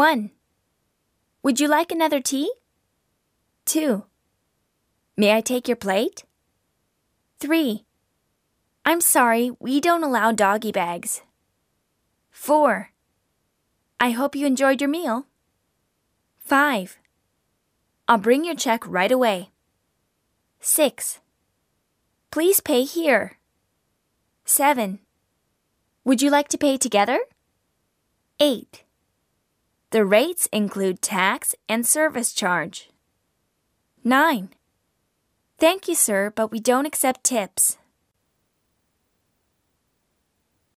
1. Would you like another tea? 2. May I take your plate? 3. I'm sorry, we don't allow doggy bags. 4. I hope you enjoyed your meal. 5. I'll bring your check right away. 6. Please pay here. 7. Would you like to pay together? 8. The rates include tax and service charge. 9. Thank you, sir, but we don't accept tips.